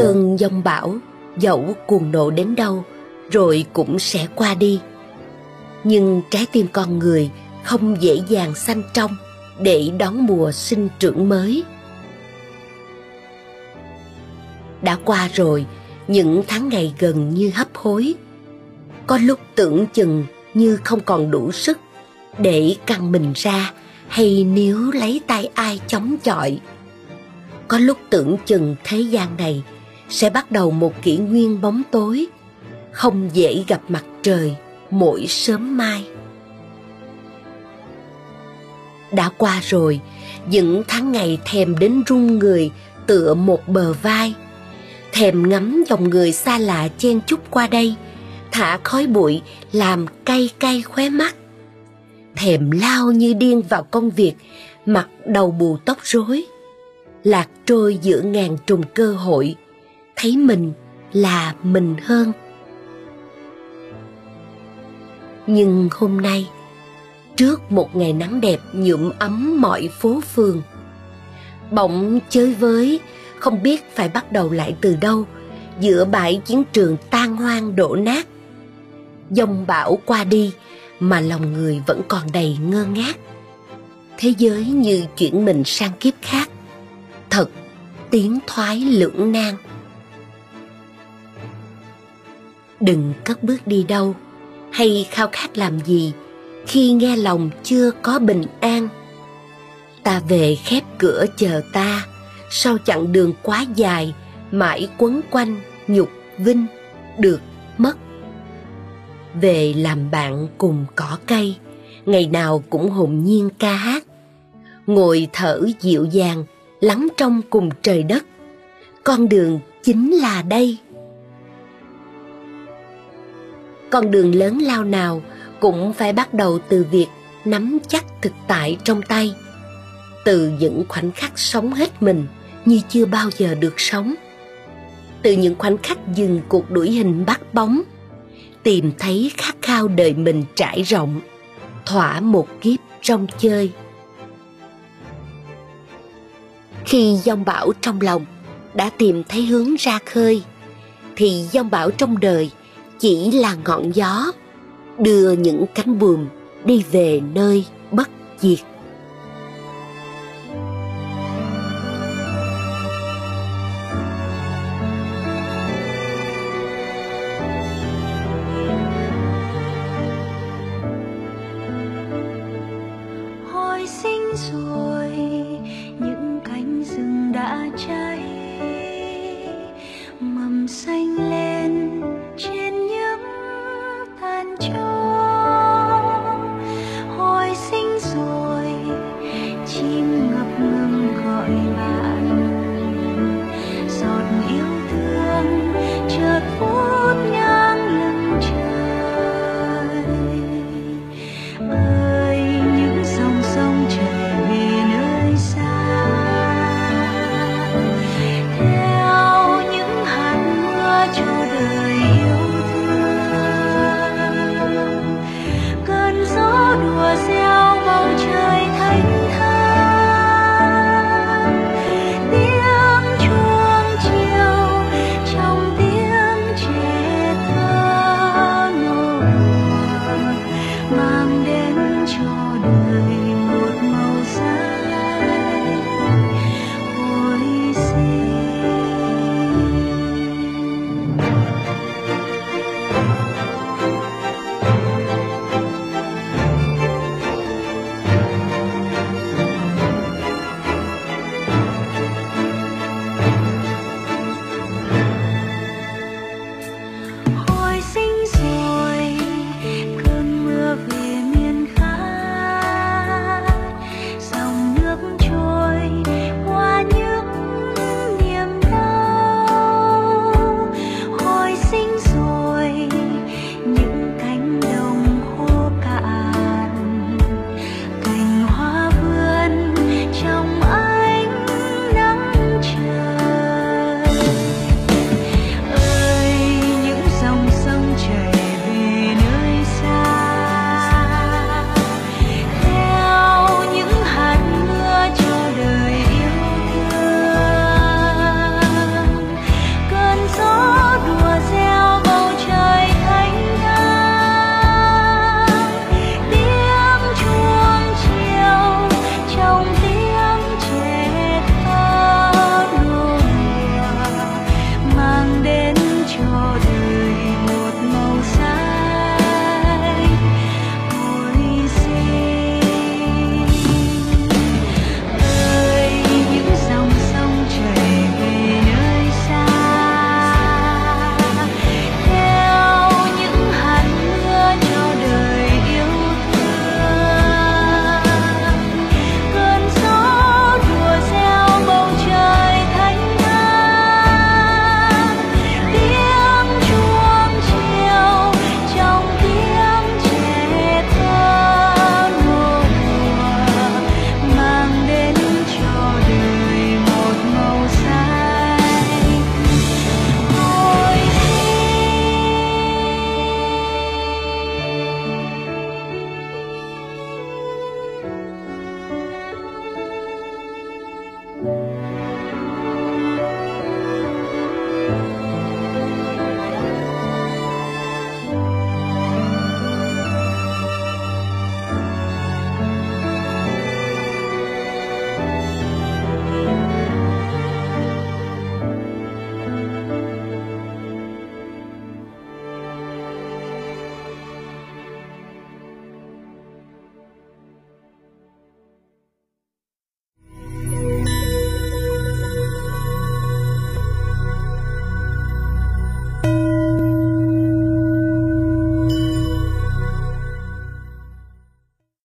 Cơn giông bão, dẫu cuồng nộ đến đâu, rồi cũng sẽ qua đi. Nhưng trái tim con người không dễ dàng xanh trong để đón mùa sinh trưởng mới. Đã qua rồi, những tháng ngày gần như hấp hối. Có lúc tưởng chừng như không còn đủ sức để căng mình ra hay níu lấy tay ai chống chọi. Có lúc tưởng chừng thế gian này sẽ bắt đầu một kỷ nguyên bóng tối, không dễ gặp mặt trời mỗi sớm mai. Đã qua rồi, những tháng ngày thèm đến run người tựa một bờ vai, thèm ngắm dòng người xa lạ chen chúc qua đây, thả khói bụi làm cay cay khóe mắt. Thèm lao như điên vào công việc, mặt đầu bù tóc rối, lạc trôi giữa ngàn trùng cơ hội, thấy mình là mình hơn. Nhưng hôm nay, trước một ngày nắng đẹp nhuộm ấm mọi phố phường, bỗng chơi với, không biết phải bắt đầu lại từ đâu, giữa bãi chiến trường tan hoang đổ nát. Dông bão qua đi mà lòng người vẫn còn đầy ngơ ngác. Thế giới như chuyển mình sang kiếp khác. Thật tiến thoái lưỡng nan. Đừng cất bước đi đâu. Hay khao khát làm gì khi nghe lòng chưa có bình an. Ta về khép cửa chờ ta. Sau chặng đường quá dài, mãi quấn quanh nhục vinh được mất. Về làm bạn cùng cỏ cây, ngày nào cũng hồn nhiên ca hát. Ngồi thở dịu dàng, lắng trong cùng trời đất. Con đường chính là đây con đường lớn lao nào cũng phải bắt đầu từ việc nắm chắc thực tại trong tay. Từ những khoảnh khắc sống hết mình như chưa bao giờ được sống. Từ những khoảnh khắc dừng cuộc đuổi hình bắt bóng, tìm thấy khát khao đời mình trải rộng, thỏa một kiếp trong chơi. Khi dông bão trong lòng đã tìm thấy hướng ra khơi, thì dông bão trong đời chỉ là ngọn gió, đưa những cánh buồm đi về nơi bất diệt. Hồi sinh rồi, những cánh rừng đã cháy, mầm xanh lên.